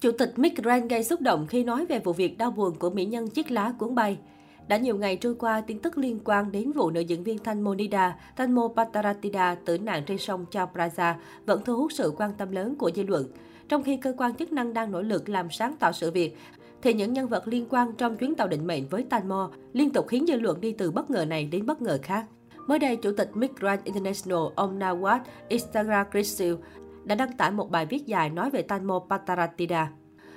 Chủ tịch Mick Grant gây xúc động khi nói về vụ việc đau buồn của mỹ nhân chiếc lá cuốn bay. Đã nhiều ngày trôi qua, tin tức liên quan đến vụ nữ diễn viên Thanh Monida, Tanmo Pataratida tử nạn trên sông Chao Praza vẫn thu hút sự quan tâm lớn của dư luận. Trong khi cơ quan chức năng đang nỗ lực làm sáng tỏ sự việc, thì những nhân vật liên quan trong chuyến tàu định mệnh với Tanmo liên tục khiến dư luận đi từ bất ngờ này đến bất ngờ khác. Mới đây, Chủ tịch Migrant International ông Nawaz Instagram Krisil đã đăng tải một bài viết dài nói về Tanmo Pataratida.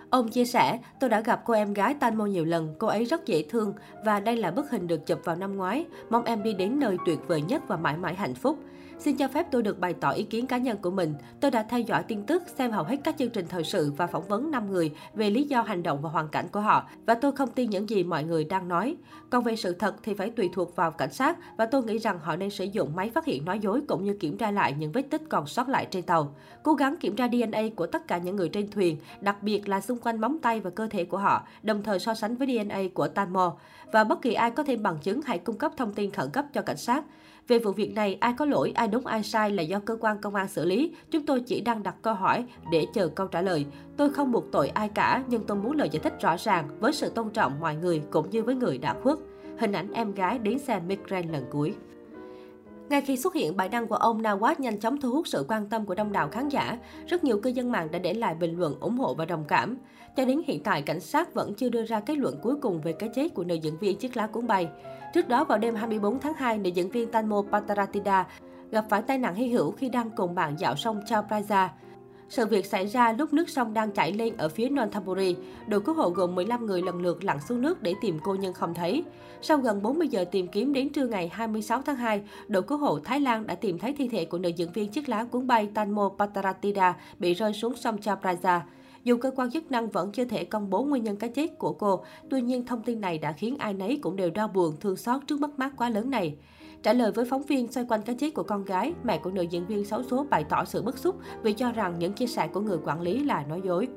Ông chia sẻ, tôi đã gặp cô em gái Tanmo nhiều lần, cô ấy rất dễ thương và đây là bức hình được chụp vào năm ngoái. Mong em đi đến nơi tuyệt vời nhất và mãi mãi hạnh phúc. Xin cho phép tôi được bày tỏ ý kiến cá nhân của mình. Tôi đã theo dõi tin tức, xem hầu hết các chương trình thời sự và phỏng vấn 5 người về lý do hành động và hoàn cảnh của họ. Và tôi không tin những gì mọi người đang nói. Còn về sự thật thì phải tùy thuộc vào cảnh sát và tôi nghĩ rằng họ nên sử dụng máy phát hiện nói dối cũng như kiểm tra lại những vết tích còn sót lại trên tàu. Cố gắng kiểm tra DNA của tất cả những người trên thuyền, đặc biệt là xung quanh móng tay và cơ thể của họ, đồng thời so sánh với DNA của Tanmo. Và bất kỳ ai có thêm bằng chứng hãy cung cấp thông tin khẩn cấp cho cảnh sát. Về vụ việc này, ai có lỗi, ai đúng ai sai là do cơ quan công an xử lý. Chúng tôi chỉ đang đặt câu hỏi để chờ câu trả lời. Tôi không buộc tội ai cả, nhưng tôi muốn lời giải thích rõ ràng với sự tôn trọng mọi người cũng như với người đã khuất. Hình ảnh em gái đến xem migraine lần cuối. Ngay khi xuất hiện bài đăng của ông Nawaz nhanh chóng thu hút sự quan tâm của đông đảo khán giả, rất nhiều cư dân mạng đã để lại bình luận ủng hộ và đồng cảm. Cho đến hiện tại, cảnh sát vẫn chưa đưa ra kết luận cuối cùng về cái chết của nữ diễn viên chiếc lá cuốn bay. Trước đó vào đêm 24 tháng 2, nữ diễn viên Tanmo Pataratida gặp phải tai nạn hy hữu khi đang cùng bạn dạo sông Chao Phraya. Sự việc xảy ra lúc nước sông đang chảy lên ở phía Nonthaburi. Đội cứu hộ gồm 15 người lần lượt lặn xuống nước để tìm cô nhưng không thấy. Sau gần 40 giờ tìm kiếm đến trưa ngày 26 tháng 2, đội cứu hộ Thái Lan đã tìm thấy thi thể của nữ diễn viên chiếc lá cuốn bay Tanmo Pataratida bị rơi xuống sông Chao Dù cơ quan chức năng vẫn chưa thể công bố nguyên nhân cái chết của cô, tuy nhiên thông tin này đã khiến ai nấy cũng đều đau buồn, thương xót trước mất mát quá lớn này. Trả lời với phóng viên xoay quanh cái chết của con gái, mẹ của nữ diễn viên xấu số bày tỏ sự bức xúc vì cho rằng những chia sẻ của người quản lý là nói dối.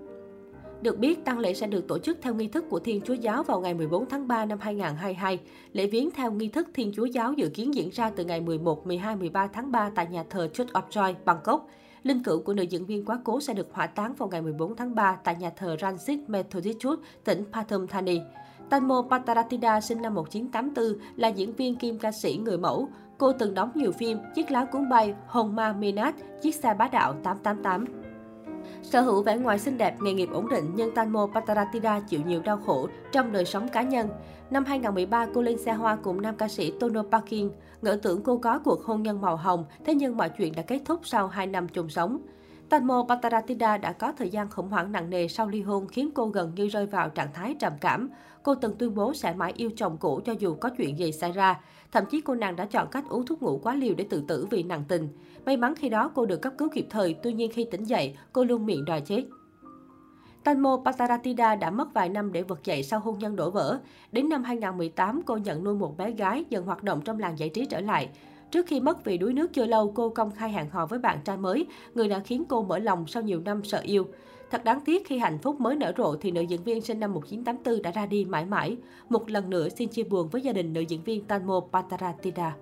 Được biết, tang lễ sẽ được tổ chức theo nghi thức của Thiên Chúa Giáo vào ngày 14 tháng 3 năm 2022. Lễ viếng theo nghi thức Thiên Chúa Giáo dự kiến diễn ra từ ngày 11, 12, 13 tháng 3 tại nhà thờ Church of Joy, Bangkok. Linh cữu của nữ diễn viên quá cố sẽ được hỏa táng vào ngày 14 tháng 3 tại nhà thờ Ranjit Methodist Church, tỉnh Pathum Thani. Tanmo Pataratida sinh năm 1984 là diễn viên kim ca sĩ người mẫu. Cô từng đóng nhiều phim Chiếc lá cuốn bay, Hồng Ma Minat, Chiếc xe bá đạo 888. Sở hữu vẻ ngoài xinh đẹp, nghề nghiệp ổn định, nhưng Tanmo Pataratida chịu nhiều đau khổ trong đời sống cá nhân. Năm 2013, cô lên xe hoa cùng nam ca sĩ Tono Parkin. Ngỡ tưởng cô có cuộc hôn nhân màu hồng, thế nhưng mọi chuyện đã kết thúc sau 2 năm chung sống. Tanmo Pataratida đã có thời gian khủng hoảng nặng nề sau ly hôn khiến cô gần như rơi vào trạng thái trầm cảm. Cô từng tuyên bố sẽ mãi yêu chồng cũ cho dù có chuyện gì xảy ra. Thậm chí cô nàng đã chọn cách uống thuốc ngủ quá liều để tự tử vì nặng tình. May mắn khi đó cô được cấp cứu kịp thời, tuy nhiên khi tỉnh dậy, cô luôn miệng đòi chết. Tanmo Pataratida đã mất vài năm để vực dậy sau hôn nhân đổ vỡ. Đến năm 2018, cô nhận nuôi một bé gái dần hoạt động trong làng giải trí trở lại. Trước khi mất vì đuối nước chưa lâu, cô công khai hẹn hò với bạn trai mới, người đã khiến cô mở lòng sau nhiều năm sợ yêu. Thật đáng tiếc khi hạnh phúc mới nở rộ thì nữ diễn viên sinh năm 1984 đã ra đi mãi mãi. Một lần nữa xin chia buồn với gia đình nữ diễn viên Tanmo Pataratida.